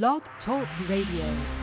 Blog Talk Radio.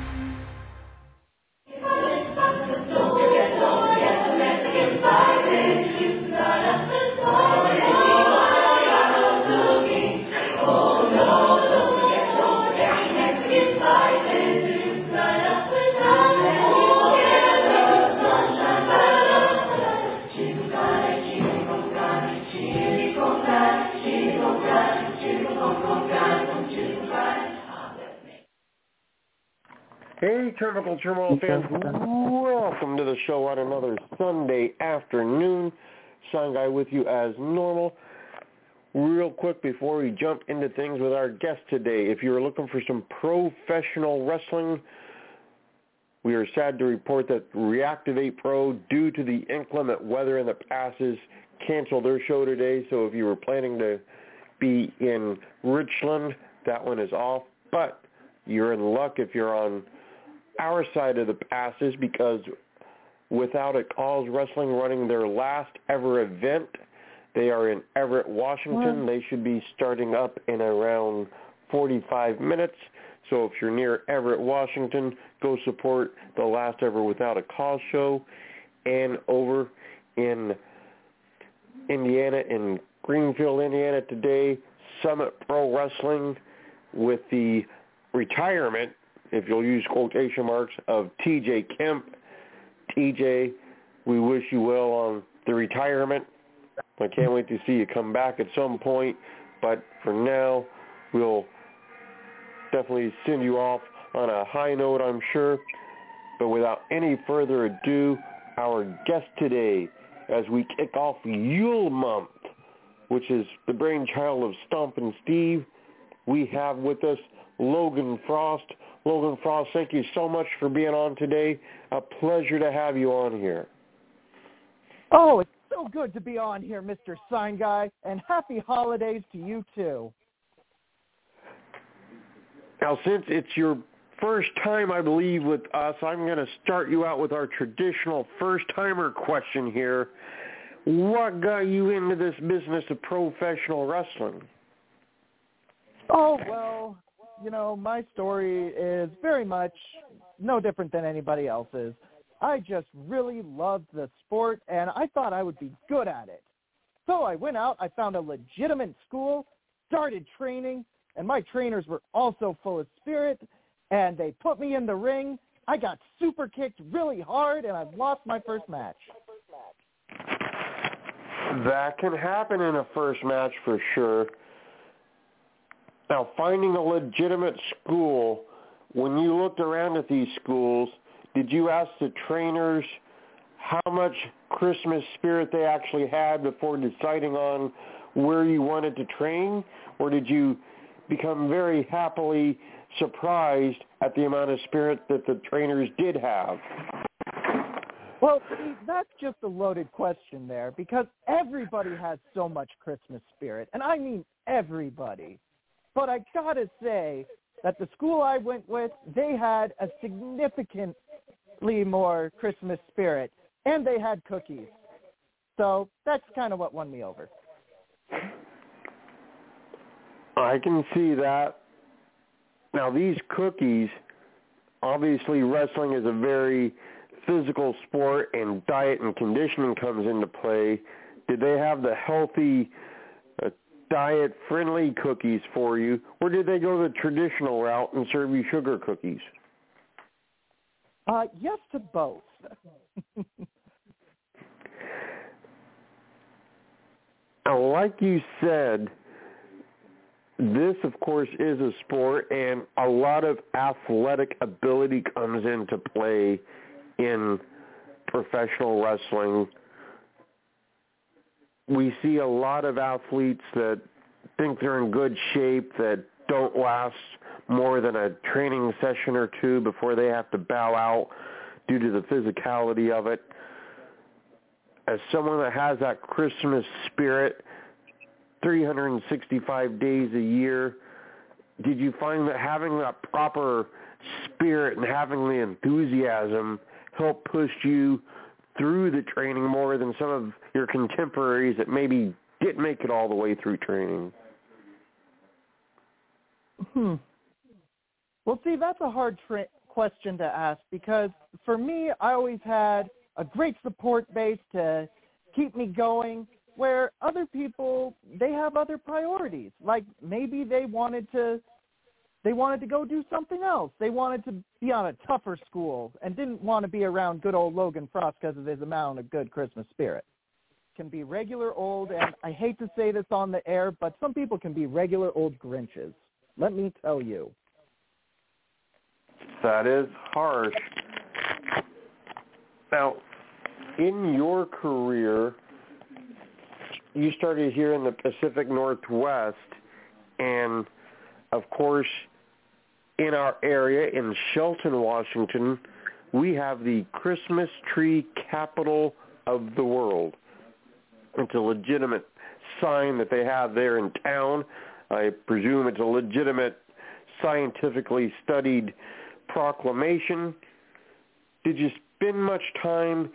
Hey, Turnbuckle Turmoil fans, welcome to the show on another Sunday afternoon. Sun Guy with you as normal. Real quick before we jump into things with our guest today, if you're looking for some professional wrestling, we are sad to report that Reactivate Pro, due to the inclement weather in the passes, canceled their show today. So if you were planning to be in Richland, that one is off. But you're in luck if you're on our side of the passes because without a cause wrestling running their last ever event they are in everett washington. They should be starting up in around 45 minutes. So if you're near everett washington go support the last ever without a cause show. And over in indiana in greenfield indiana today summit pro wrestling with the retirement if you'll use quotation marks, of TJ Kemp. TJ, we wish you well on the retirement. I can't wait to see you come back at some point, but for now, we'll definitely send you off on a high note, I'm sure. But without any further ado, our guest today, as we kick off Yule Month, which is the brainchild of Stomp and Steve, we have with us Logan Frost, Logan Frost, thank you so much for being on today. A pleasure to have you on here. Oh, it's so good to be on here, Mr. Sign Guy, and happy holidays to you too. Now, since it's your first time, I believe, with us, I'm going to start you out with our traditional first-timer question here. What got you into this business of professional wrestling? Oh, well, you know, my story is very much no different than anybody else's. I just really loved the sport and I thought I would be good at it. So I went out, I found a legitimate school, started training, and my trainers were also full of spirit and they put me in the ring. I got super kicked really hard and I lost my first match. That can happen in a first match for sure. Now, finding a legitimate school, when you looked around at these schools, did you ask the trainers how much Christmas spirit they actually had before deciding on where you wanted to train? Or did you become very happily surprised at the amount of spirit that the trainers did have? Well, that's just a loaded question there because everybody has so much Christmas spirit, and I mean everybody. But I gotta say that the school I went with, they had a significantly more Christmas spirit, and they had cookies. So that's kind of what won me over. I can see that. Now these cookies, obviously wrestling is a very physical sport and diet and conditioning comes into play. Did they have the healthy diet friendly cookies for you, or did they go the traditional route and serve you sugar cookies? Uh, yes to both. now, like you said, this, of course, is a sport, and a lot of athletic ability comes into play in professional wrestling we see a lot of athletes that think they're in good shape that don't last more than a training session or two before they have to bow out due to the physicality of it. As someone that has that Christmas spirit 365 days a year, did you find that having that proper spirit and having the enthusiasm helped push you through the training more than some of your contemporaries that maybe didn't make it all the way through training? Hmm. Well, see, that's a hard tra- question to ask because for me, I always had a great support base to keep me going where other people they have other priorities. Like maybe they wanted to they wanted to go do something else. They wanted to be on a tougher school and didn't want to be around good old logan frost because of his amount of good christmas spirit. Can be regular old and i hate to say this on the air but some people can be regular old grinches let me tell you that is harsh now in your career you started here in the Pacific Northwest, and of course, in our area in Shelton, Washington, we have the Christmas tree capital of the world. It's a legitimate sign that they have there in town. I presume it's a legitimate, scientifically studied proclamation. Did you spend much time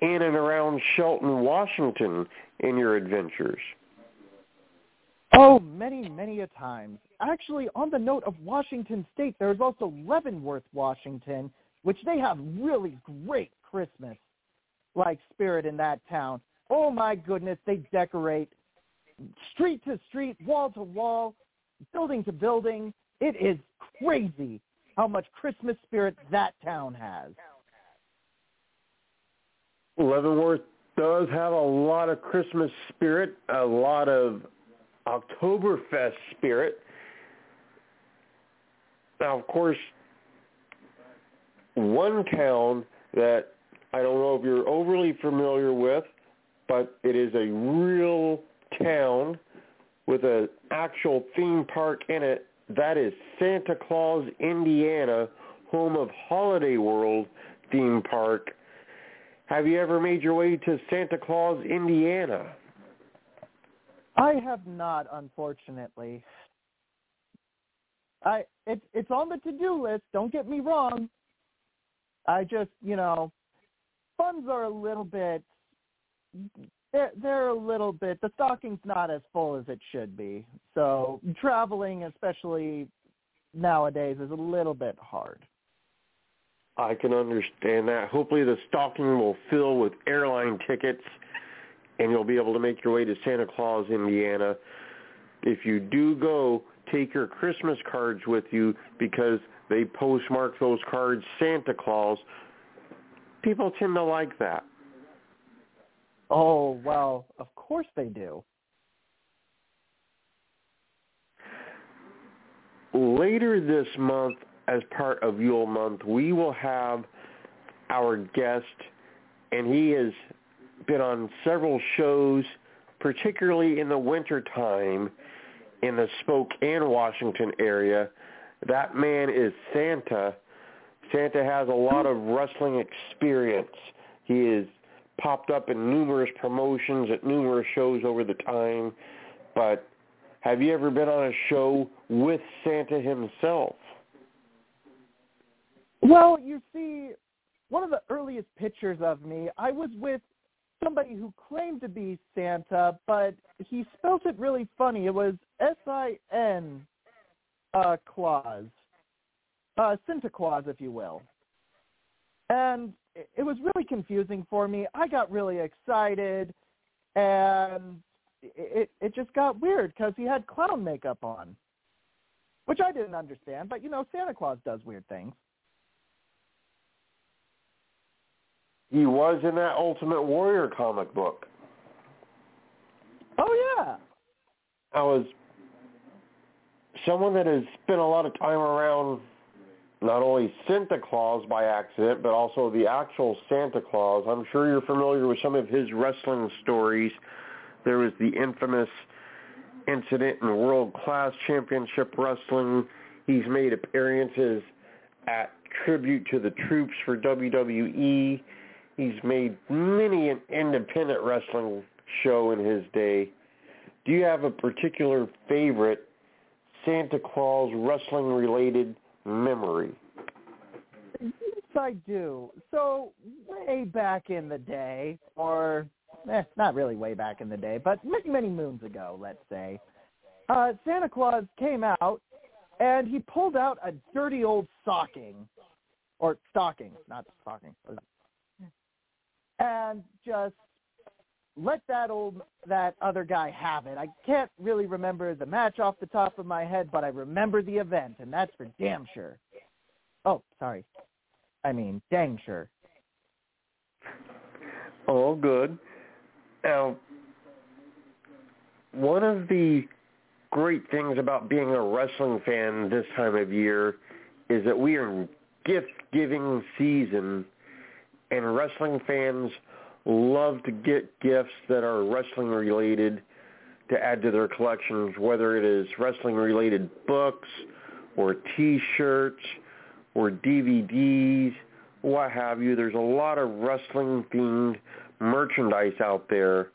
in and around Shelton, Washington in your adventures? Oh, many, many a times. Actually, on the note of Washington State, there's also Leavenworth, Washington, which they have really great Christmas like spirit in that town. Oh my goodness, they decorate street to street, wall to wall, building to building. It is crazy how much Christmas spirit that town has. Leavenworth does have a lot of Christmas spirit, a lot of Oktoberfest spirit. Now, of course, one town that I don't know if you're overly familiar with, but it is a real town with an actual theme park in it. That is Santa Claus, Indiana, home of Holiday World theme park have you ever made your way to Santa Claus, Indiana? I have not, unfortunately. I it's it's on the to-do list. Don't get me wrong. I just, you know, funds are a little bit they're they're a little bit the stocking's not as full as it should be. So traveling, especially nowadays, is a little bit hard. I can understand that. Hopefully the stocking will fill with airline tickets and you'll be able to make your way to Santa Claus, Indiana. If you do go, take your Christmas cards with you because they postmark those cards Santa Claus. People tend to like that. Oh, well, of course they do. Later this month, as part of Yule Month, we will have our guest, and he has been on several shows, particularly in the wintertime in the Spokane, Washington area. That man is Santa. Santa has a lot of wrestling experience. He has popped up in numerous promotions at numerous shows over the time. But have you ever been on a show with Santa himself? Well, you see, one of the earliest pictures of me, I was with somebody who claimed to be Santa, but he spelt it really funny. It was S-I-N uh, Claus, uh, Santa Claus, if you will. And it was really confusing for me. I got really excited, and it it just got weird because he had clown makeup on, which I didn't understand. But you know, Santa Claus does weird things. He was in that Ultimate Warrior comic book. Oh yeah. I was someone that has spent a lot of time around not only Santa Claus by accident, but also the actual Santa Claus. I'm sure you're familiar with some of his wrestling stories. There was the infamous incident in World Class Championship Wrestling. He's made appearances at Tribute to the Troops for WWE. He's made many an independent wrestling show in his day. Do you have a particular favorite Santa Claus wrestling related memory? Yes, I do. So way back in the day, or eh, not really way back in the day, but many, many moons ago, let's say, uh, Santa Claus came out and he pulled out a dirty old stocking, or stocking, not stocking, and just let that old that other guy have it. I can't really remember the match off the top of my head, but I remember the event, and that's for damn sure. Oh, sorry. I mean, dang sure. All good. Now, one of the great things about being a wrestling fan this time of year is that we are in gift-giving season, and wrestling fans love to get gifts that are wrestling related to add to their collections, whether it is wrestling related books or T-shirts or DVDs, what have you. There's a lot of wrestling themed merchandise out there.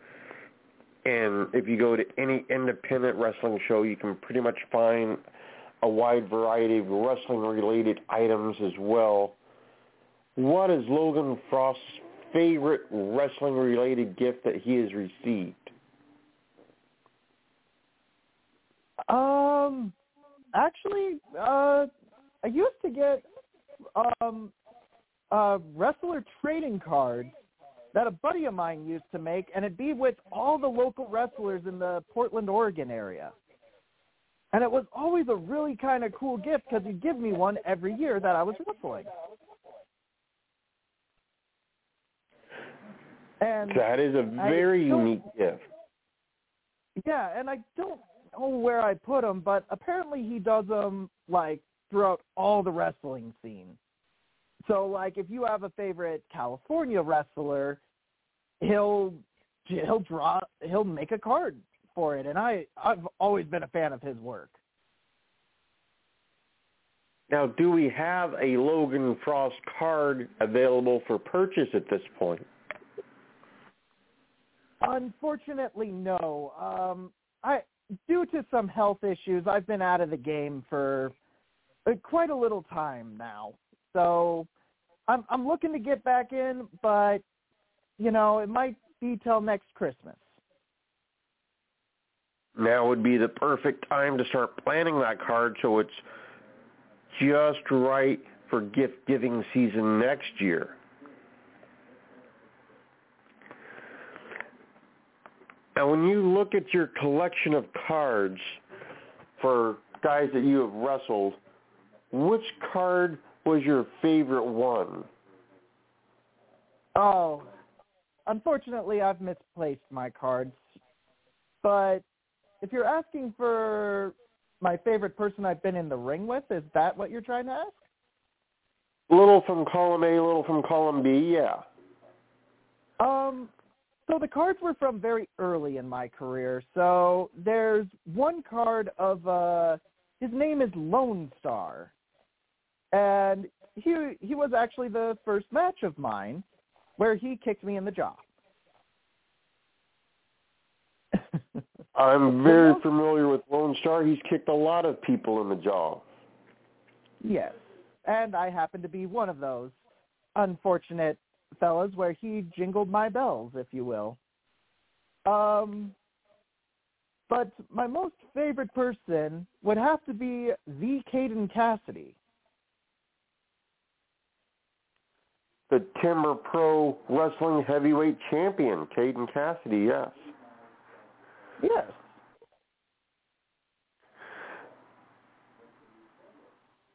And if you go to any independent wrestling show, you can pretty much find a wide variety of wrestling related items as well. What is Logan Frost's favorite wrestling related gift that he has received? Um actually uh I used to get um uh wrestler trading cards that a buddy of mine used to make and it'd be with all the local wrestlers in the Portland, Oregon area. And it was always a really kind of cool gift because he'd give me one every year that I was wrestling. And that is a very unique gift. Yeah, and I don't know where I put them, but apparently he does them like throughout all the wrestling scene. So like if you have a favorite California wrestler, he'll he'll draw he'll make a card for it and I I've always been a fan of his work. Now, do we have a Logan Frost card available for purchase at this point? Unfortunately, no. Um, I due to some health issues, I've been out of the game for uh, quite a little time now. So I'm I'm looking to get back in, but you know it might be till next Christmas. Now would be the perfect time to start planning that card so it's just right for gift giving season next year. Now, when you look at your collection of cards for guys that you have wrestled, which card was your favorite one? Oh, unfortunately, I've misplaced my cards. But if you're asking for my favorite person I've been in the ring with, is that what you're trying to ask? Little from column A, little from column B, yeah. Um, so the cards were from very early in my career. So there's one card of uh his name is Lone Star. And he he was actually the first match of mine where he kicked me in the jaw. I'm very familiar with Lone Star. He's kicked a lot of people in the jaw. Yes. And I happen to be one of those unfortunate fellas, where he jingled my bells, if you will. Um, but my most favorite person would have to be the Caden Cassidy. The Timber Pro Wrestling Heavyweight Champion, Caden Cassidy, yes. Yes.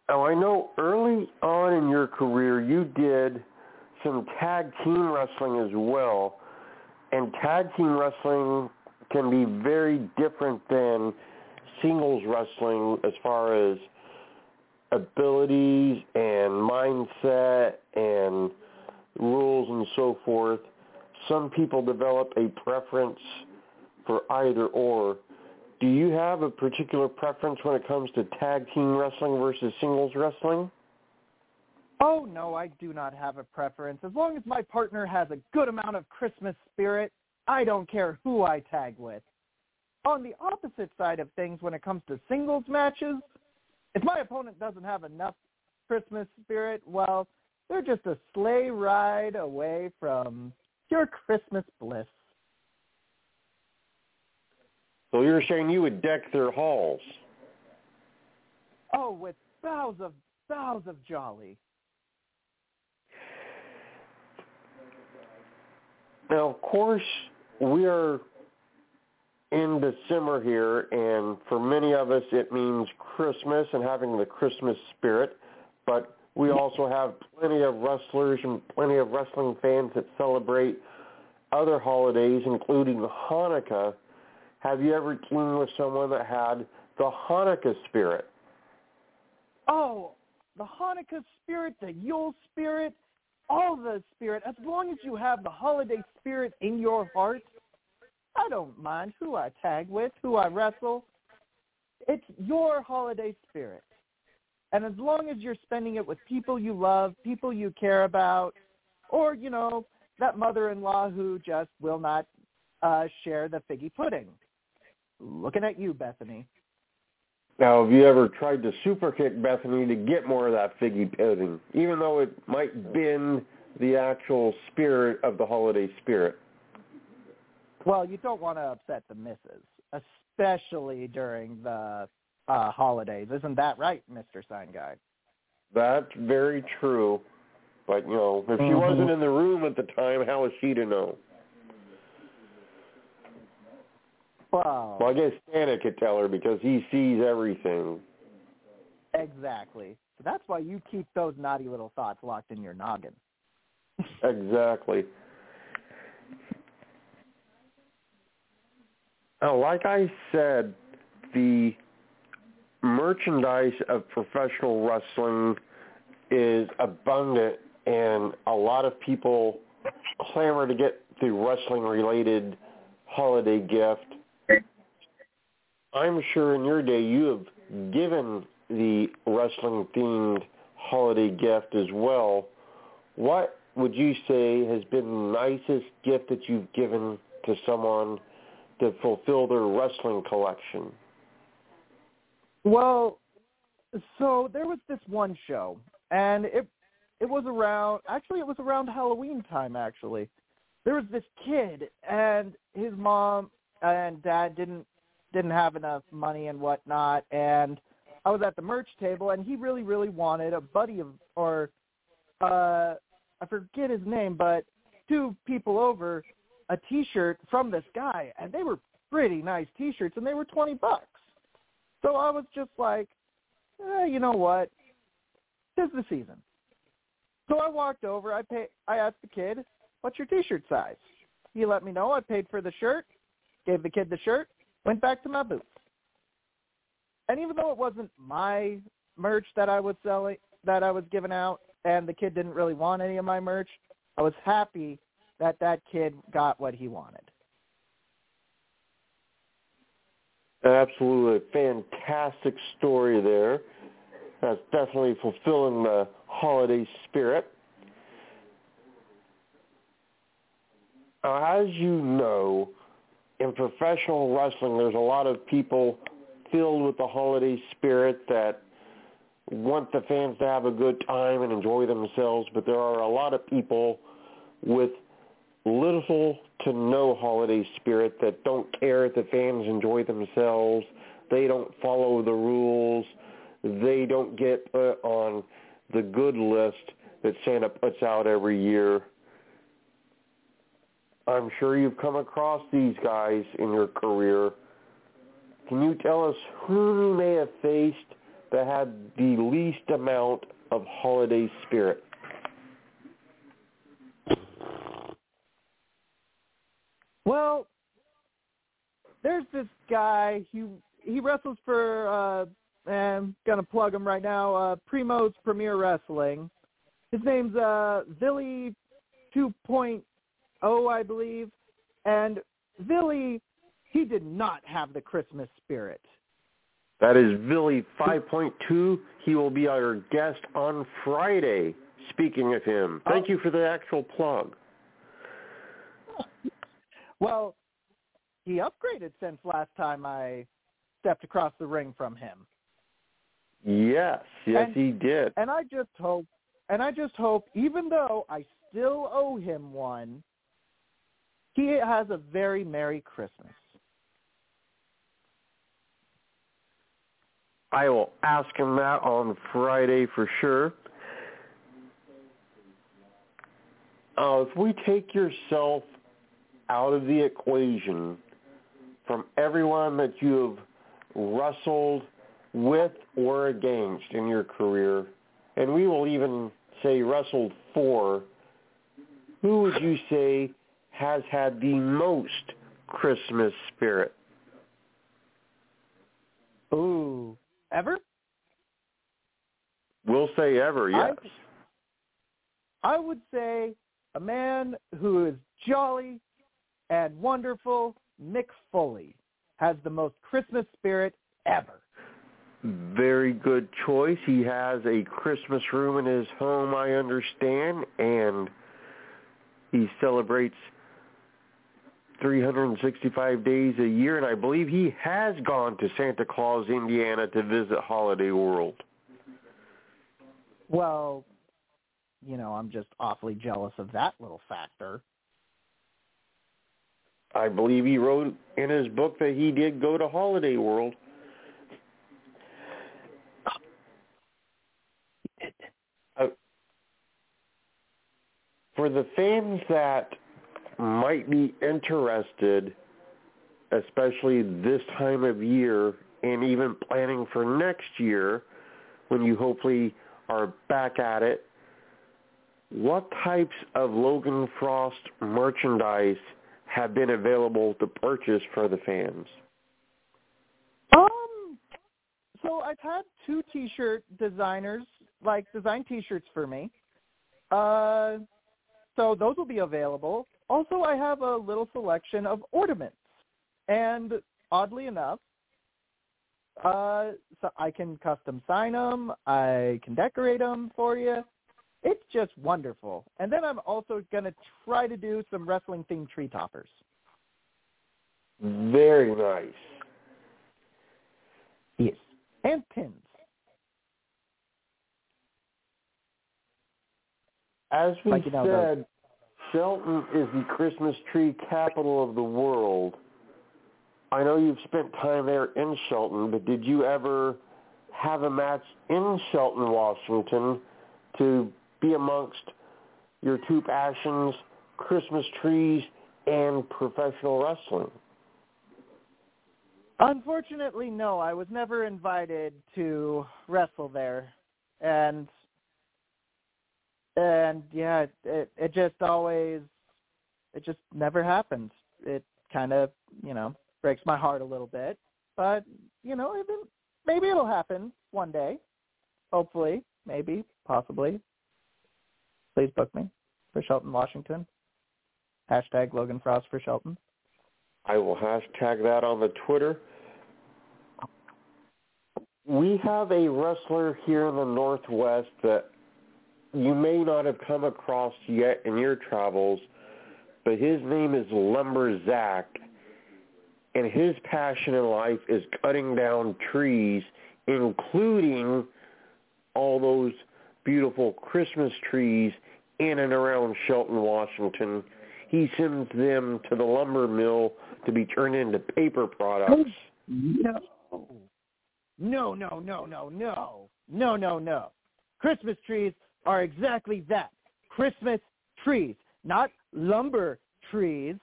Now, I know early on in your career you did some tag team wrestling as well. And tag team wrestling can be very different than singles wrestling as far as abilities and mindset and rules and so forth. Some people develop a preference for either or. Do you have a particular preference when it comes to tag team wrestling versus singles wrestling? Oh, no, I do not have a preference. As long as my partner has a good amount of Christmas spirit, I don't care who I tag with. On the opposite side of things, when it comes to singles matches, if my opponent doesn't have enough Christmas spirit, well, they're just a sleigh ride away from pure Christmas bliss. So you're saying you would deck their halls? Oh, with bows of bows of jolly. Now, of course, we are in December here, and for many of us, it means Christmas and having the Christmas spirit. But we also have plenty of wrestlers and plenty of wrestling fans that celebrate other holidays, including Hanukkah. Have you ever teamed with someone that had the Hanukkah spirit? Oh, the Hanukkah spirit, the Yule spirit, all the spirit. As long as you have the holiday spirit in your heart, I don't mind who I tag with, who I wrestle. It's your holiday spirit. And as long as you're spending it with people you love, people you care about, or, you know, that mother-in-law who just will not uh, share the figgy pudding. Looking at you, Bethany. Now, have you ever tried to super kick Bethany to get more of that figgy pudding, even though it might bend the actual spirit of the holiday spirit? Well, you don't want to upset the misses, especially during the uh, holidays. Isn't that right, Mr. Sign Guy? That's very true. But, you know, if she Mhm. wasn't in the room at the time, how was she to know? Well, Well, I guess Santa could tell her because he sees everything. exactly. So that's why you keep those naughty little thoughts locked in your noggin. Exactly. Now, like I said, the merchandise of professional wrestling is abundant, and a lot of people clamor to get the wrestling-related holiday gift. I'm sure in your day you have given the wrestling-themed holiday gift as well. What would you say has been the nicest gift that you've given to someone to fulfill their wrestling collection? Well, so there was this one show, and it it was around actually it was around Halloween time actually. There was this kid, and his mom and dad didn't didn't have enough money and whatnot, and I was at the merch table, and he really really wanted a buddy of or uh I forget his name, but two people over a T-shirt from this guy, and they were pretty nice T-shirts, and they were twenty bucks. So I was just like, eh, you know what? Tis the season. So I walked over. I pay. I asked the kid, "What's your T-shirt size?" He let me know. I paid for the shirt, gave the kid the shirt, went back to my booth. And even though it wasn't my merch that I was selling, that I was giving out, and the kid didn't really want any of my merch, I was happy that that kid got what he wanted. Absolutely fantastic story there. That's definitely fulfilling the holiday spirit. As you know, in professional wrestling, there's a lot of people filled with the holiday spirit that want the fans to have a good time and enjoy themselves, but there are a lot of people with little to no holiday spirit that don't care if the fans enjoy themselves. They don't follow the rules. They don't get put on the good list that Santa puts out every year. I'm sure you've come across these guys in your career. Can you tell us who you may have faced that had the least amount of holiday spirit? Well, there's this guy. He he wrestles for. uh I'm gonna plug him right now. Uh, Primo's Premier Wrestling. His name's uh Billy 2.0, Oh, I believe. And Billy, he did not have the Christmas spirit. That is Billy 5.2. He will be our guest on Friday. Speaking of him, thank Oh. you for the actual plug. Well, he upgraded since last time I stepped across the ring from him. Yes, yes, And- he did. And I just hope, and I just hope, even though I still owe him one, he has a very Merry Christmas. I will ask him that on Friday for sure. Uh, if we take yourself out of the equation from everyone that you have wrestled with or against in your career, and we will even say wrestled for, who would you say has had the most Christmas spirit? Ooh, ever? We'll say ever, yes. I, I would say a man who is jolly and wonderful, Mick Foley, has the most Christmas spirit ever. Very good choice. He has a Christmas room in his home, I understand, and he celebrates 365 days a year, and I believe he has gone to Santa Claus, Indiana to visit Holiday World. Well, you know, I'm just awfully jealous of that little factor. I believe he wrote in his book that he did go to Holiday World. Uh, for the fans that might be interested, especially this time of year and even planning for next year when you hopefully are back at it, what types of Logan Frost merchandise have been available to purchase for the fans? Um, so I've had two T-shirt designers like design T-shirts for me. Uh, so those will be available. Also, I have a little selection of ornaments, and oddly enough, uh, so I can custom sign them. I can decorate them for you. It's just wonderful. And then I'm also going to try to do some wrestling themed tree toppers. Very nice. Yes. And pins. As we Like, you know, said, Shelton is the Christmas tree capital of the world. I know you've spent time there in Shelton, but did you ever have a match in Shelton, Washington to be amongst your two passions, Christmas trees and professional wrestling? Unfortunately, no. I was never invited to wrestle there, and and yeah, it it, just always it just never happens. It kind of you know breaks my heart a little bit, but you know maybe it'll happen one day. Hopefully, maybe, possibly. Please book me for Shelton, Washington. Hashtag Logan Frost for Shelton. I will hashtag that on the Twitter. We have a wrestler here in the Northwest that you may not have come across yet in your travels, but his name is Lumber Zach, and his passion in life is cutting down trees, including all those beautiful Christmas trees in and around Shelton, Washington. He sends them to the lumber mill to be turned into paper products. No. No, no, no, no, no. No, no, no. Christmas trees are exactly that. Christmas trees, not lumber trees.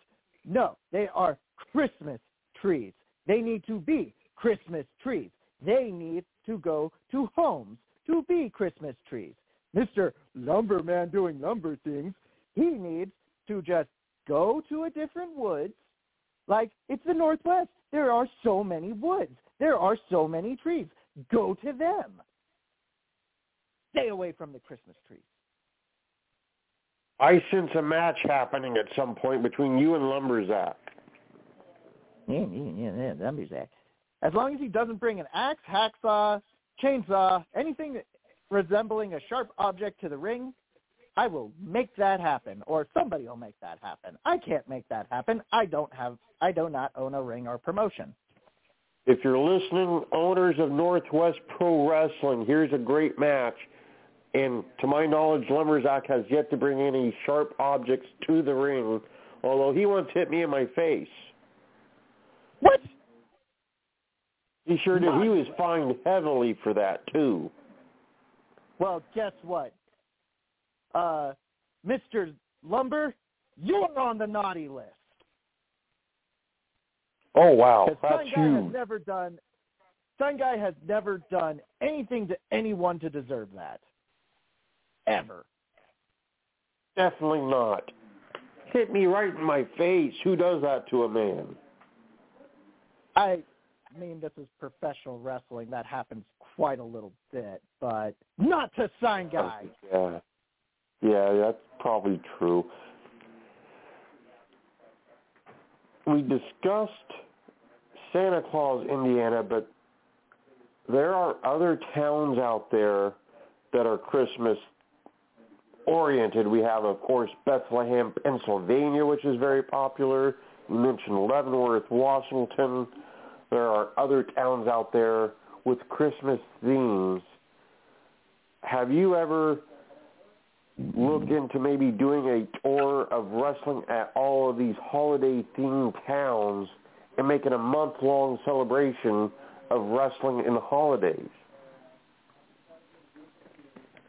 No, they are Christmas trees. They need to be Christmas trees. They need to go to homes to be Christmas trees. Mr. Lumberman doing lumber things, he needs to just go to a different woods. Like, it's the Northwest. There are so many woods. There are so many trees. Go to them. Stay away from the Christmas trees. I sense a match happening at some point between you and Lumberzak. Yeah, yeah, yeah, yeah, Lumberzak. As long as he doesn't bring an axe, hacksaw, chainsaw, anything resembling a sharp object to the ring, I will make that happen, or somebody will make that happen. I can't make that happen. I don't have, I do not own a ring or promotion. If you're listening, owners of Northwest Pro Wrestling, here's a great match. And to my knowledge, Lumberzak has yet to bring any sharp objects to the ring, although he once hit me in my face. What? He sure did. He was fined heavily for that too. Well, guess what? Uh, Mr. Lumber, you're on the naughty list. Oh wow, that's Sun Guy has never done Sun Guy has never done anything to anyone to deserve that. Ever. Definitely not. Hit me right in my face. Who does that to a man? I mean, this is professional wrestling. That happens quite a little bit, but not to Sign oh, guys. Yeah. Yeah, that's probably true. We discussed Santa Claus, Indiana, but there are other towns out there that are Christmas oriented. We have, of course, Bethlehem, Pennsylvania, which is very popular. You mentioned Leavenworth, Washington. There are other towns out there with Christmas themes. Have you ever looked into maybe doing a tour of wrestling at all of these holiday themed towns and making a month long celebration of wrestling in the holidays?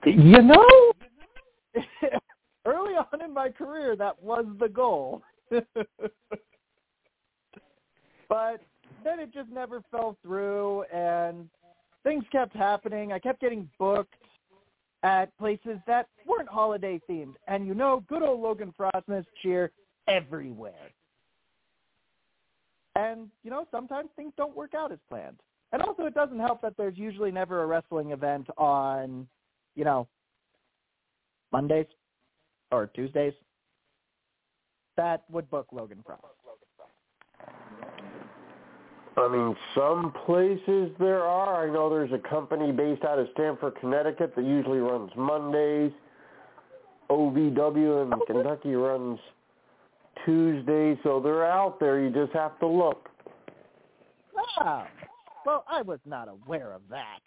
You know, on in my career, that was the goal. but then it just never fell through, and things kept happening. I kept getting booked at places that weren't holiday themed. And you know, good old Logan Frostmas cheer everywhere. And, you know, sometimes things don't work out as planned. And also it doesn't help that there's usually never a wrestling event on, you know, Mondays or Tuesdays that would book Logan Frost. I mean, some places there are. I know there's a company based out of Stamford, Connecticut that usually runs Mondays. OVW in Kentucky runs Tuesdays, so they're out there. You just have to look. Oh, well, I was not aware of that.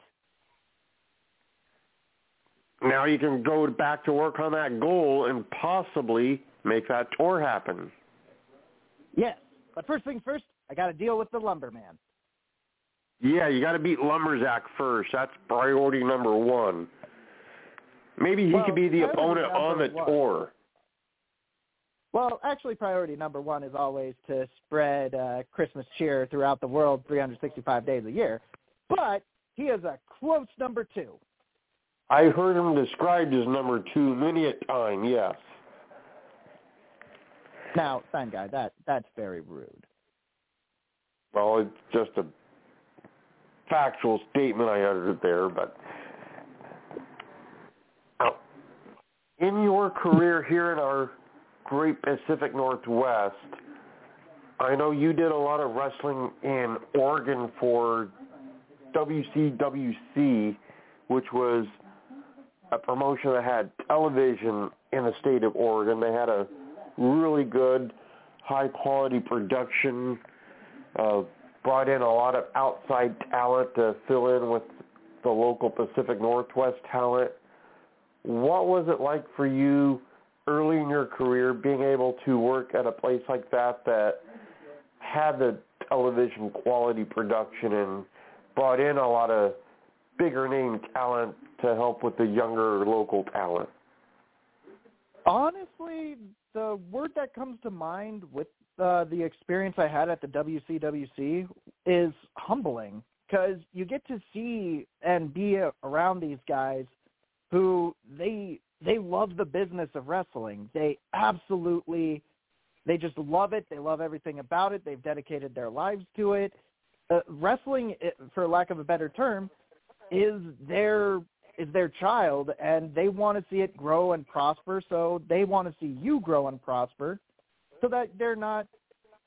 Now you can go back to work on that goal and possibly make that tour happen. Yes, but first thing first, I got to deal with the lumberman. Yeah, you got to beat Lumberzak first. That's priority number one. Maybe he Well, could be the opponent on the one. tour. Well, actually, priority number one is always to spread uh, Christmas cheer throughout the world 365 days a year. But he is a close number two. I heard him described as number two many a time. Yes. Now, sign guy, that that's very rude. Well, it's just a factual statement I uttered there, but in your career here in our great Pacific Northwest, I know you did a lot of wrestling in Oregon for WCWC, which was a promotion that had television in the state of Oregon. They had a really good, high quality production. Uh, brought in a lot of outside talent to fill in with the local Pacific Northwest talent. What was it like for you early in your career being able to work at a place like that that had the television quality production and brought in a lot of bigger name talent to help with the younger local talent? Honestly, the word that comes to mind with uh, the experience I had at the WCWC is humbling because you get to see and be around these guys who they they love the business of wrestling. They absolutely they just love it. They love everything about it. They've dedicated their lives to it. Uh, wrestling, for lack of a better term, is their is their child, and they want to see it grow and prosper. So they want to see you grow and prosper, so that they're not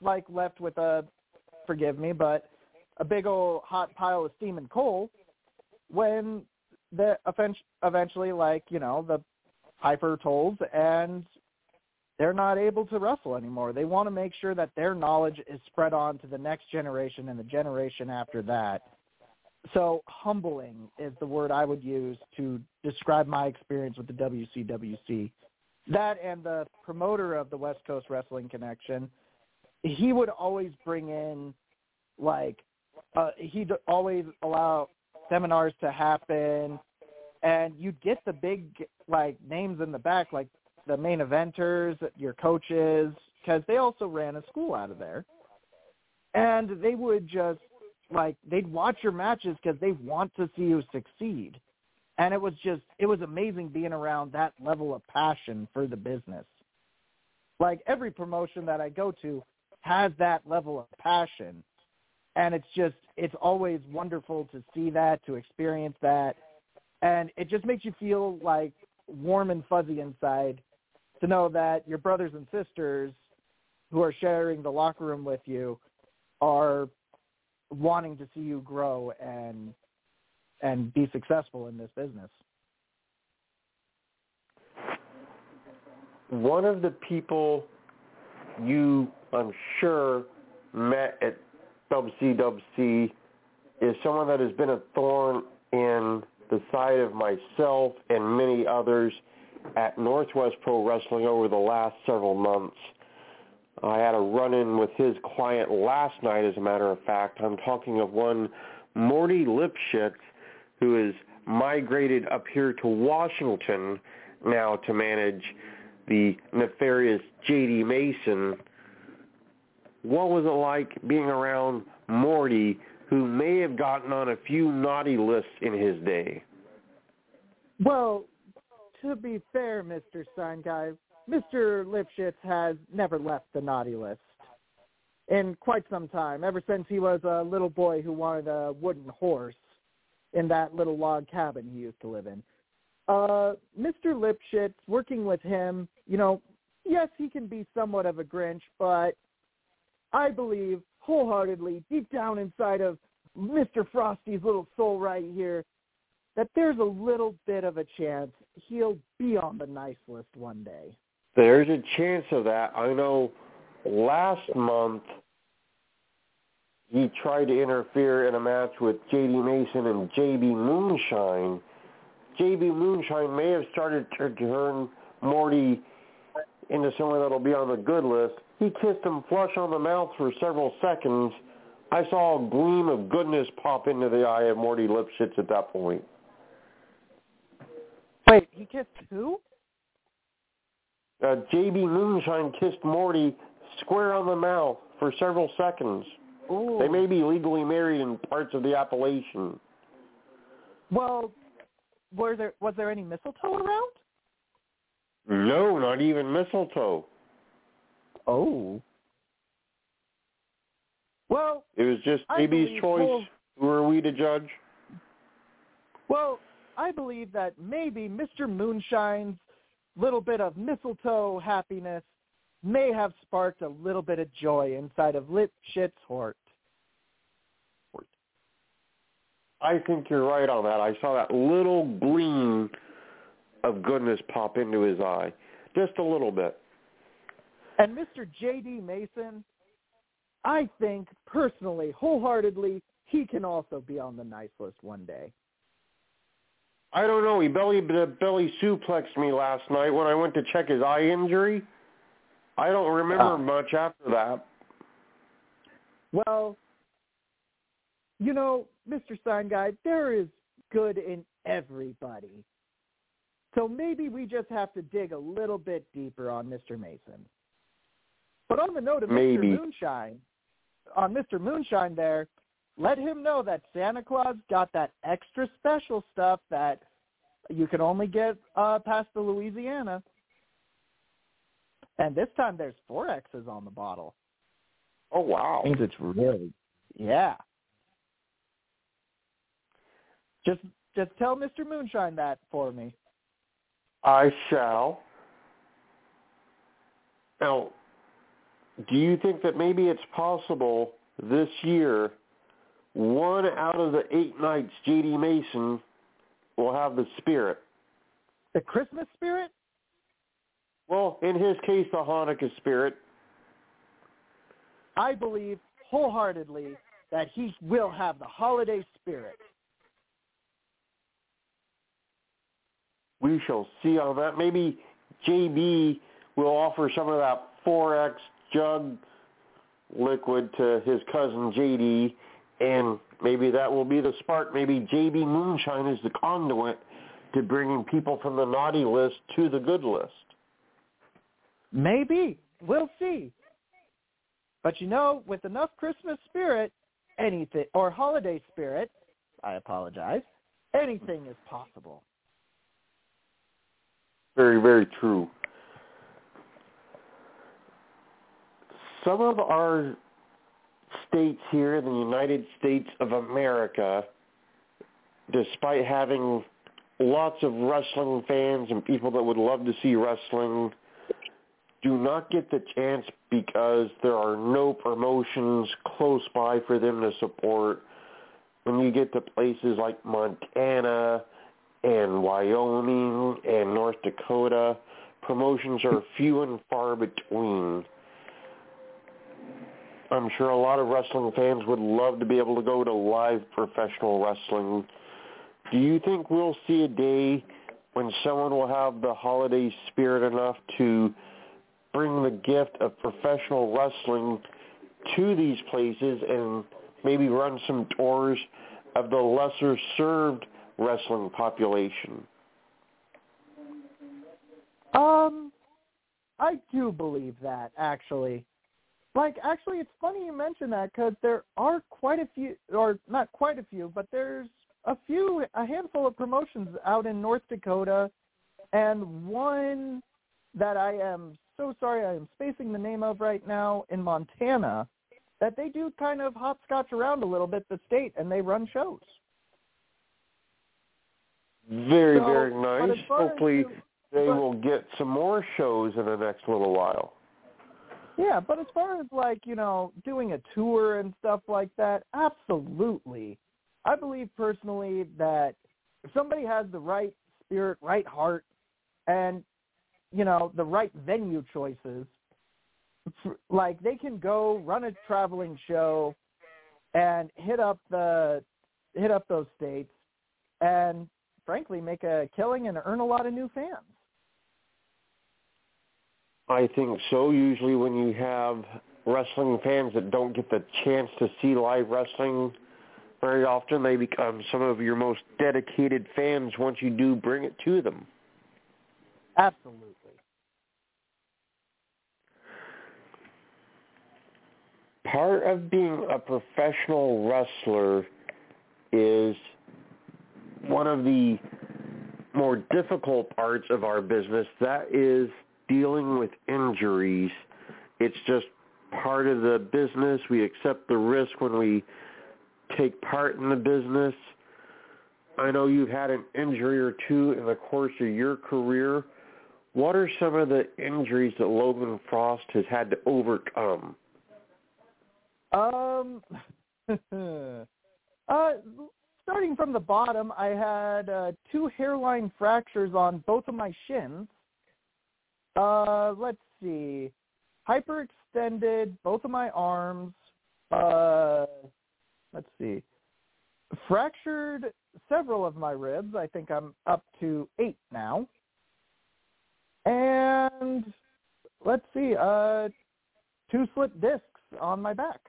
like left with a forgive me, but a big old hot pile of steam and coal when the eventually like you know the hyper tolls and they're not able to wrestle anymore. They want to make sure that their knowledge is spread on to the next generation and the generation after that. So humbling is the word I would use to describe my experience with the WCWC. That and the promoter of the West Coast Wrestling Connection, he would always bring in like uh, he'd always allow seminars to happen, and you'd get the big like names in the back, like the main eventers, your coaches, because they also ran a school out of there, and they would just like they'd watch your matches because they want to see you succeed, and it was just it was amazing being around that level of passion for the business. Like every promotion that I go to has that level of passion. And it's just it's always wonderful to see that to experience that. And it just makes you feel like warm and fuzzy inside to know that your brothers and sisters who are sharing the locker room with you are wanting to see you grow and and be successful in this business. One of the people you, I'm sure, met at WCWC is someone that has been a thorn in the side of myself and many others at Northwest Pro Wrestling over the last several months. I had a run-in with his client last night, as a matter of fact. I'm talking of one Morty Lipschitz, who is migrated up here to Washington now to manage the nefarious J.D. Mason what was it like being around Morty, who may have gotten on a few naughty lists in his day? Well, to be fair, Mr. Guy, Mr. Lipschitz has never left the naughty list in quite some time, ever since he was a little boy who wanted a wooden horse in that little log cabin he used to live in. Uh, Mr. Lipschitz, working with him, you know, yes, he can be somewhat of a Grinch, but I believe wholeheartedly, deep down inside of Mr. Frosty's little soul right here, that there's a little bit of a chance he'll be on the nice list one day. There's a chance of that. I know last month he tried to interfere in a match with J.D. Mason and J.B. Moonshine. J.B. Moonshine may have started to turn Morty into someone that'll be on the good list. He kissed him flush on the mouth for several seconds. I saw a gleam of goodness pop into the eye of Morty Lipschitz at that point. Wait, he kissed who? Uh, J.B. Moonshine kissed Morty square on the mouth for several seconds. Ooh. They may be legally married in parts of the Appalachian. Well, were there was there any mistletoe around? No, not even mistletoe. Oh. Well, it was just JB's choice. Who are we to judge? Well, I believe that maybe Mr. Moonshine's little bit of mistletoe happiness may have sparked a little bit of joy inside of Lipschitz Hort. I think you're right on that. I saw that little gleam of goodness pop into his eye, just a little bit. And Mr. J.D. Mason, I think personally, wholeheartedly, he can also be on the nice list one day. I don't know. He belly belly suplexed me last night when I went to check his eye injury. I don't remember uh, much after that. Well, you know, Mr. Sign Guy, there is good in everybody. So maybe we just have to dig a little bit deeper on Mr. Mason. But on the note of maybe. Mr. Moonshine, on Mr. Moonshine there, let him know that Santa Claus got that extra special stuff that you can only get uh, past the Louisiana. And this time there's four X's on the bottle. Oh wow! Means it's really, yeah. Just just tell Mr. Moonshine that for me. I shall. Now, do you think that maybe it's possible this year one out of the eight nights J.D. Mason will have the spirit? The Christmas spirit? Well, in his case, the Hanukkah spirit. I believe wholeheartedly that he will have the holiday spirit. we shall see on that. Maybe JB will offer some of that 4X jug liquid to his cousin JD, And maybe that will be the spark. Maybe JB Moonshine is the conduit to bringing people from the naughty list to the good list. Maybe. We'll see. But you know, with enough Christmas spirit, anything, or holiday spirit, I apologize, anything is possible. Very, very true. Some of our states here in the United States of America, despite having lots of wrestling fans and people that would love to see wrestling, do not get the chance because there are no promotions close by for them to support. When you get to places like Montana and Wyoming and North Dakota, promotions are few and far between. I'm sure a lot of wrestling fans would love to be able to go to live professional wrestling. Do you think we'll see a day when someone will have the holiday spirit enough to bring the gift of professional wrestling to these places and maybe run some tours of the lesser served wrestling population? Um, I do believe that actually. Like, actually, it's funny you mention that because there are quite a few, or not quite a few, but there's a few, a handful of promotions out in North Dakota, and one that I am so sorry I am spacing the name of right now in Montana that they do kind of hopscotch around a little bit the state and they run shows. Very, so, very nice. Hopefully you, they but, will get some more shows in the next little while. Yeah, but as far as like, you know, doing a tour and stuff like that, absolutely. I believe personally that if somebody has the right spirit, right heart, and you know, the right venue choices, like they can go run a traveling show and hit up the hit up those states and frankly make a killing and earn a lot of new fans. I think so. Usually when you have wrestling fans that don't get the chance to see live wrestling very often, they become some of your most dedicated fans once you do bring it to them. Absolutely. part of being a professional wrestler is one of the more difficult parts of our business. That is dealing with injuries. It's just part of the business. We accept the risk when we take part in the business. I know you've had an injury or two in the course of your career. What are some of the injuries that Logan Frost has had to overcome? Um, uh, starting from the bottom, I had uh, two hairline fractures on both of my shins. Uh, let's see, hyperextended both of my arms. Uh, let's see, fractured several of my ribs. I think I'm up to eight now. And let's see, uh, two slip discs on my back.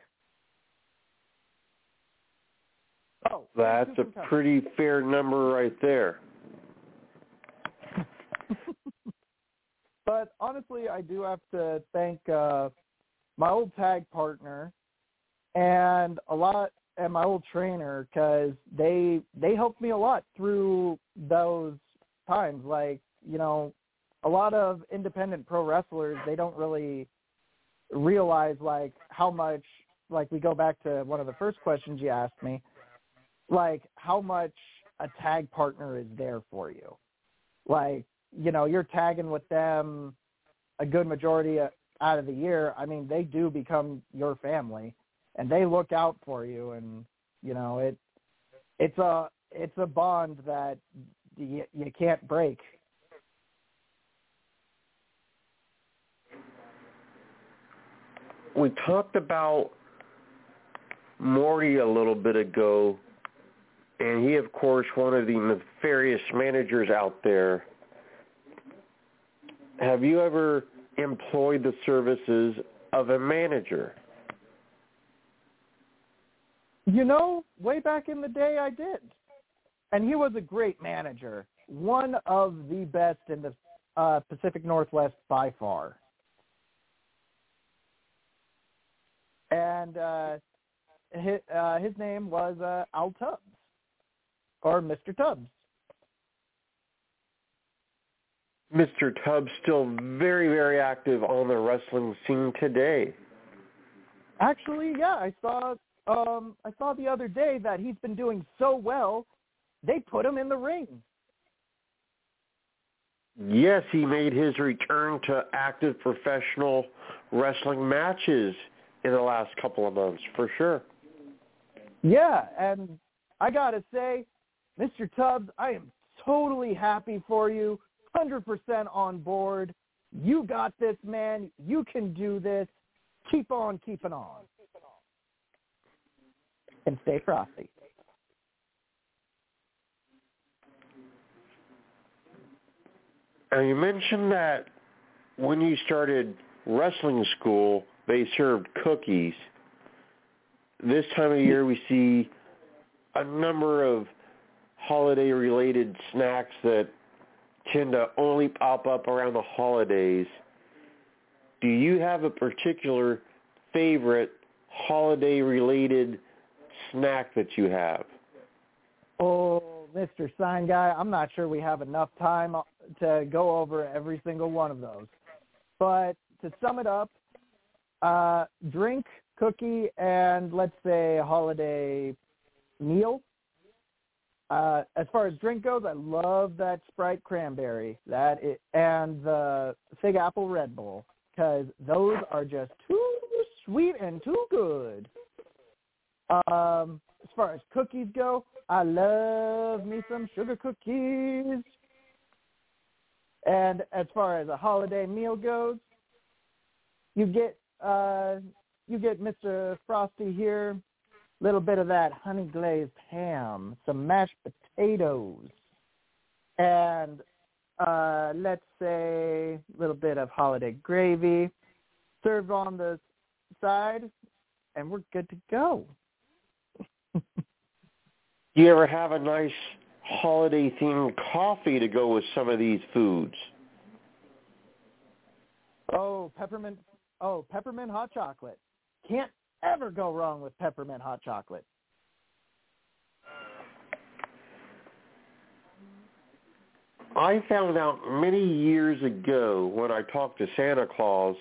Oh, that's a pretty fair number right there. but honestly, I do have to thank uh, my old tag partner and a lot and my old trainer because they they helped me a lot through those times. Like you know, a lot of independent pro wrestlers they don't really realize like how much like we go back to one of the first questions you asked me like how much a tag partner is there for you. Like, you know, you're tagging with them a good majority out of the year. I mean, they do become your family and they look out for you and, you know, it it's a it's a bond that you, you can't break. We talked about Morty a little bit ago and he, of course, one of the nefarious managers out there. Have you ever employed the services of a manager? You know, way back in the day, I did, and he was a great manager, one of the best in the uh, Pacific Northwest by far. And uh, his, uh, his name was uh, Al Tubbs, or Mr. Tubbs. Mr. Tubbs still very, very active on the wrestling scene today. Actually, yeah, I saw um I saw the other day that he's been doing so well, they put him in the ring. Yes, he made his return to active professional wrestling matches in the last couple of months, for sure. Yeah, and I got to say, Mr. Tubbs, I am totally happy for you. 100% on board. You got this, man. You can do this. Keep on keeping on. And stay frosty. Now you mentioned that when you started wrestling school, they served cookies. This time of year, we see a number of holiday-related snacks that tend to only pop up around the holidays. Do you have a particular favorite holiday-related snack that you have? Oh, Mr. Sign Guy, I'm not sure we have enough time to go over every single one of those. But to sum it up, uh, drink, cookie, and let's say holiday meal uh, as far as drink goes, I love that Sprite cranberry, that it, and the Fig Apple Red Bull because those are just too sweet and too good. Um, as far as cookies go, I love me some sugar cookies. And as far as a holiday meal goes, you get uh, you get Mr. Frosty here little bit of that honey glazed ham, some mashed potatoes, and uh, let's say a little bit of holiday gravy served on the side, and we're good to go. Do you ever have a nice holiday themed coffee to go with some of these foods? Oh, peppermint. Oh, peppermint hot chocolate. Can't ever go wrong with peppermint hot chocolate. I found out many years ago when I talked to Santa Claus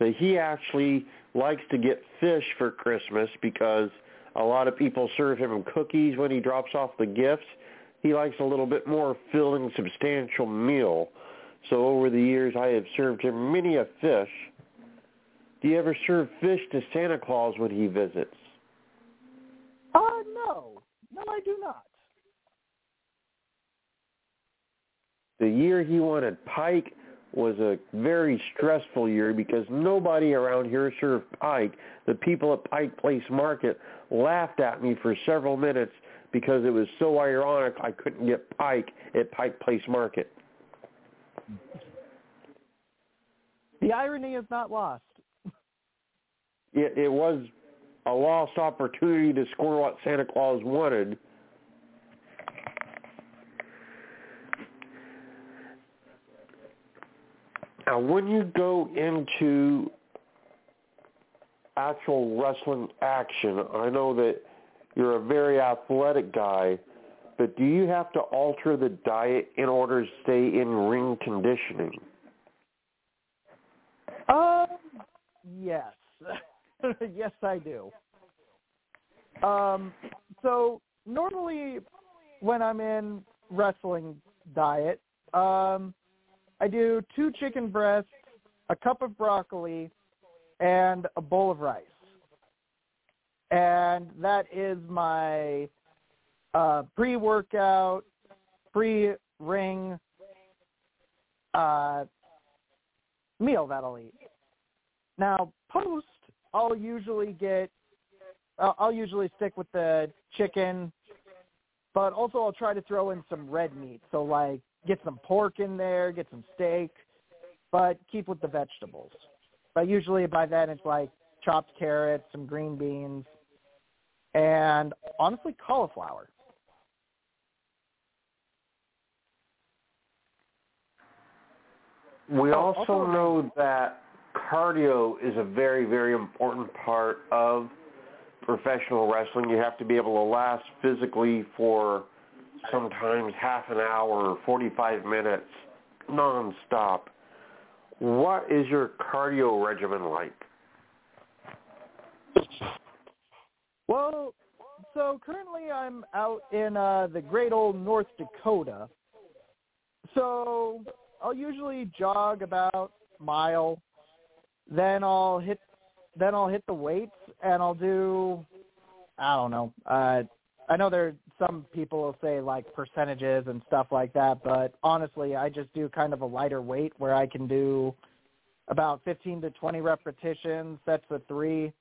that he actually likes to get fish for Christmas because a lot of people serve him cookies when he drops off the gifts. He likes a little bit more filling, substantial meal. So over the years, I have served him many a fish do you ever serve fish to Santa Claus when he visits? Uh, no. No, I do not. The year he wanted pike was a very stressful year because nobody around here served pike. The people at Pike Place Market laughed at me for several minutes because it was so ironic I couldn't get pike at Pike Place Market. The irony is not lost it, it was a lost opportunity to score what Santa Claus wanted. Now, when you go into actual wrestling action, I know that you're a very athletic guy, but do you have to alter the diet in order to stay in ring conditioning? Um, yes. yes, I do. Um, so normally when I'm in wrestling diet, um, I do two chicken breasts, a cup of broccoli, and a bowl of rice. And that is my uh, pre-workout, pre-ring uh, meal that I'll eat. Now, post I'll usually get I'll usually stick with the chicken, but also I'll try to throw in some red meat. So like get some pork in there, get some steak, but keep with the vegetables. But usually by then it's like chopped carrots, some green beans, and honestly cauliflower. We Oh, also also- know that cardio is a very, very important part of professional wrestling. You have to be able to last physically for sometimes half an hour or 45 minutes nonstop. What is your cardio regimen like? Well, so currently I'm out in uh, the great old North Dakota. So I'll usually jog about mile, then I'll hit then I'll hit the weights and I'll do I don't know. Uh I know there some people will say like percentages and stuff like that, but honestly, I just do kind of a lighter weight where I can do about 15 to 20 repetitions, sets of 3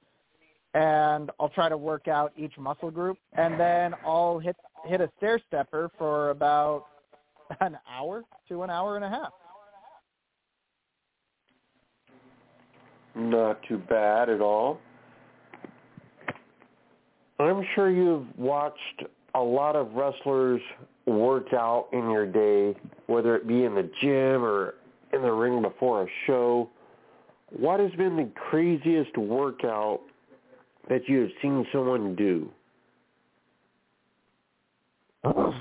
and I'll try to work out each muscle group, and then I'll hit hit a stair stepper for about an hour to an hour and a half. Not too bad at all. I'm sure you've watched a lot of wrestlers work out in your day, whether it be in the gym or in the ring before a show. What has been the craziest workout that you have seen someone do? Uh,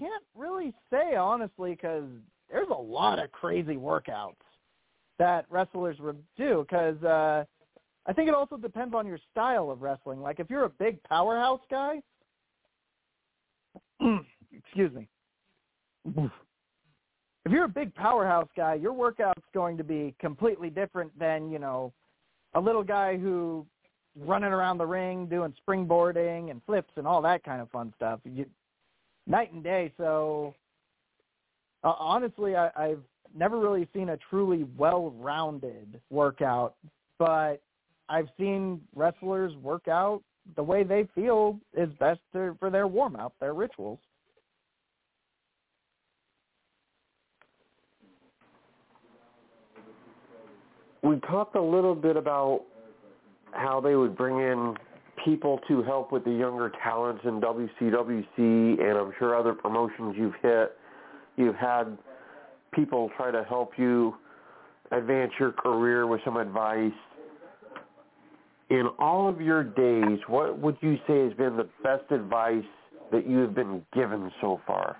can't really say honestly because there's a lot of crazy workouts that wrestlers would do. Because uh, I think it also depends on your style of wrestling. Like if you're a big powerhouse guy, excuse me. If you're a big powerhouse guy, your workout's going to be completely different than you know a little guy who running around the ring doing springboarding and flips and all that kind of fun stuff. You, night and day. So uh, honestly, I, I've never really seen a truly well-rounded workout, but I've seen wrestlers work out the way they feel is best to, for their warm-up, their rituals. We talked a little bit about how they would bring in people to help with the younger talents in WCWC and I'm sure other promotions you've hit. You've had people try to help you advance your career with some advice. In all of your days, what would you say has been the best advice that you have been given so far?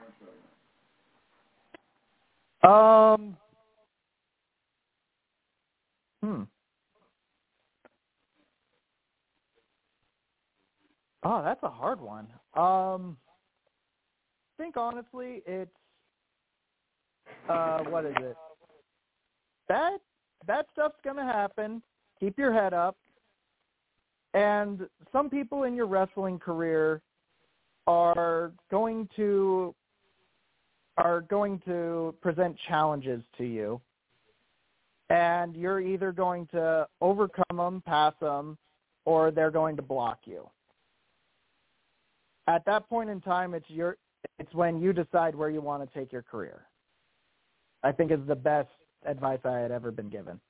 Um. Hmm. Oh, that's a hard one. Um. I think honestly, it's uh, what is it? That that stuff's gonna happen. Keep your head up. And some people in your wrestling career are going to are going to present challenges to you. And you're either going to overcome them, pass them, or they're going to block you. At that point in time, it's your it's when you decide where you want to take your career. I think is the best advice I had ever been given.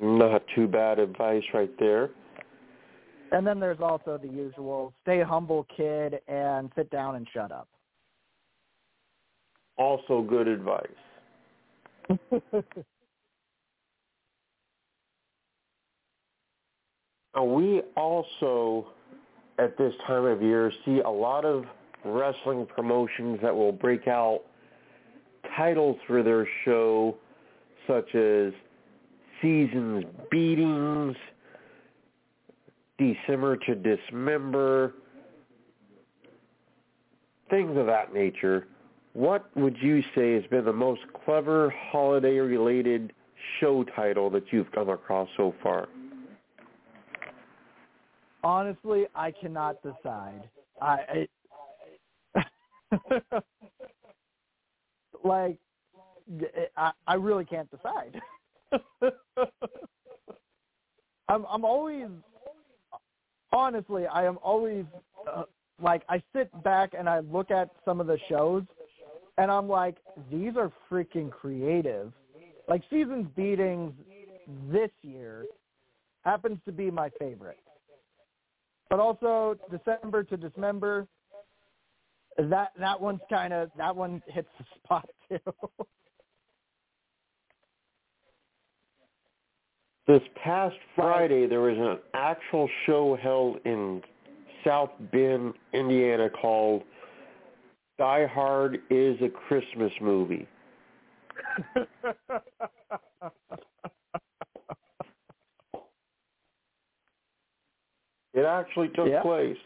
Not too bad advice right there. And then there's also the usual stay humble kid and sit down and shut up. Also good advice. We also, at this time of year, see a lot of wrestling promotions that will break out titles for their show, such as Seasons Beatings, December to Dismember, things of that nature. What would you say has been the most clever holiday-related show title that you've come across so far? Honestly, I cannot decide. I, I like I, I really can't decide. I'm I'm always honestly I am always uh, like I sit back and I look at some of the shows and I'm like these are freaking creative like seasons beatings this year happens to be my favorite. But also December to Dismember, that that one's kind of that one hits the spot too. this past Friday, there was an actual show held in South Bend, Indiana, called Die Hard is a Christmas movie. it actually took place.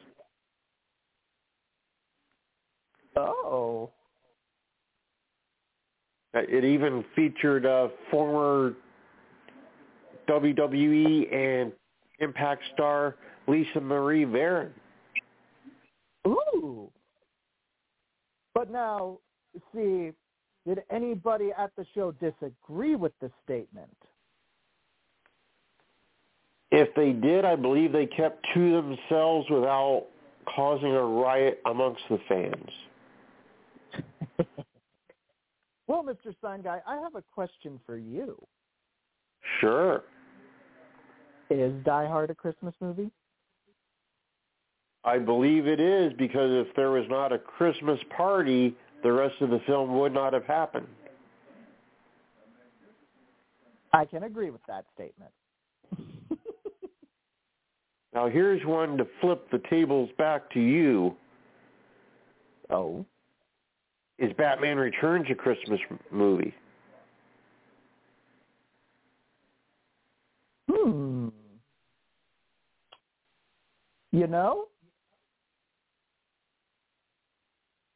oh. It even featured uh, former WWE and Impact star Lisa Marie Varon. Ooh. But now, see, did anybody at the show disagree with this statement? If they did, I believe they kept to themselves without causing a riot amongst the fans. Well, Mr. Sign Guy, I have a question for you. Sure. Is Die Hard a Christmas movie? I believe it is because if there was not a Christmas party, the rest of the film would not have happened. I can agree with that statement. Now here's one to flip the tables back to you. oh. Is Batman Returns a Christmas movie? Hmm. You know,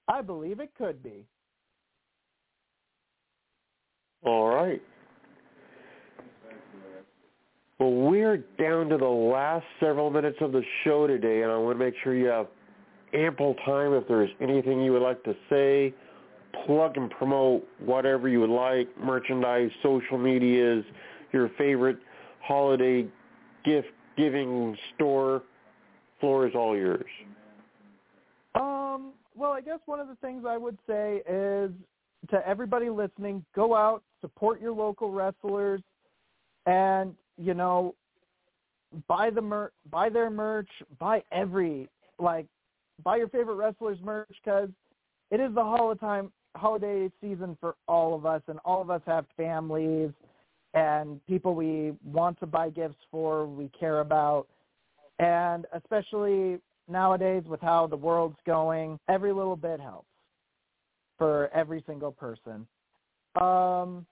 I believe it could be. All right. Well, we're down to the last several minutes of the show today, and I want to make sure you have ample time if there's anything you would like to say, plug and promote whatever you would like, merchandise, social medias, your favorite holiday gift giving store. Floor is all yours. Um, well, I guess one of the things I would say is to everybody listening, go out, support your local wrestlers, and you know, buy the mer- buy their merch, buy every like, buy your favorite wrestlers merch because it is the holiday holiday season for all of us, and all of us have families and people we want to buy gifts for, we care about, and especially nowadays with how the world's going, every little bit helps for every single person. Um,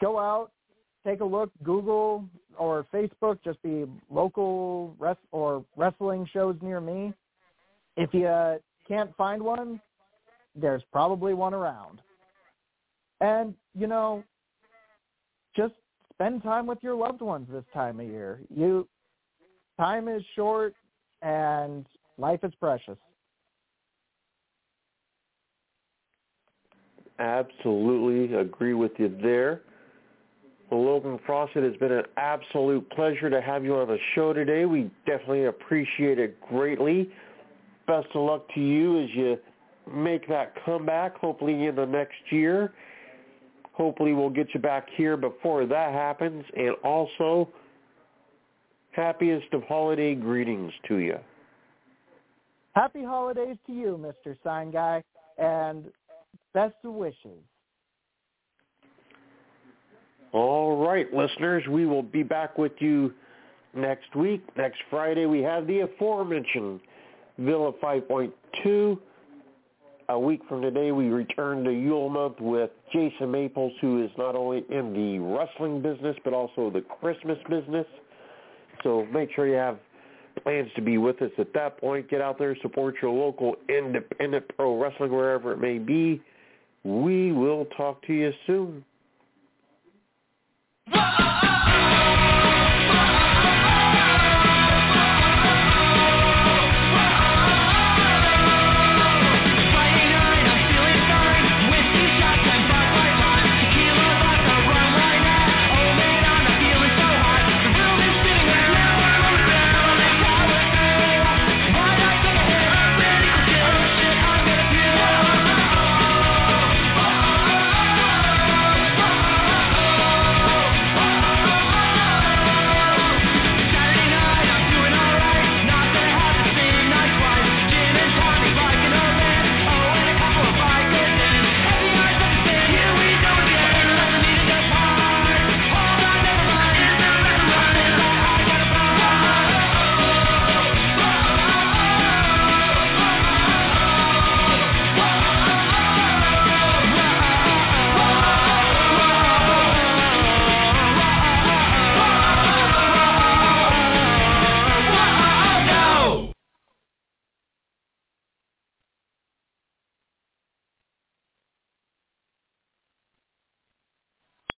go out, take a look, Google or Facebook, just be local or wrestling shows near me. If you uh, can't find one, there's probably one around. And, you know, just spend time with your loved ones this time of year. You time is short and life is precious. Absolutely agree with you there. Logan Frost, it has been an absolute pleasure to have you on the show today. We definitely appreciate it greatly. Best of luck to you as you make that comeback, hopefully in the next year. Hopefully we'll get you back here before that happens. And also, happiest of holiday greetings to you. Happy holidays to you, Mr. Sign Guy, and best of wishes. All right, listeners, we will be back with you next week. Next Friday, we have the aforementioned Villa 5.2. A week from today, we return to Yule Month with Jason Maples, who is not only in the wrestling business, but also the Christmas business. So make sure you have plans to be with us at that point. Get out there, support your local independent pro wrestling wherever it may be. We will talk to you soon. Whoa!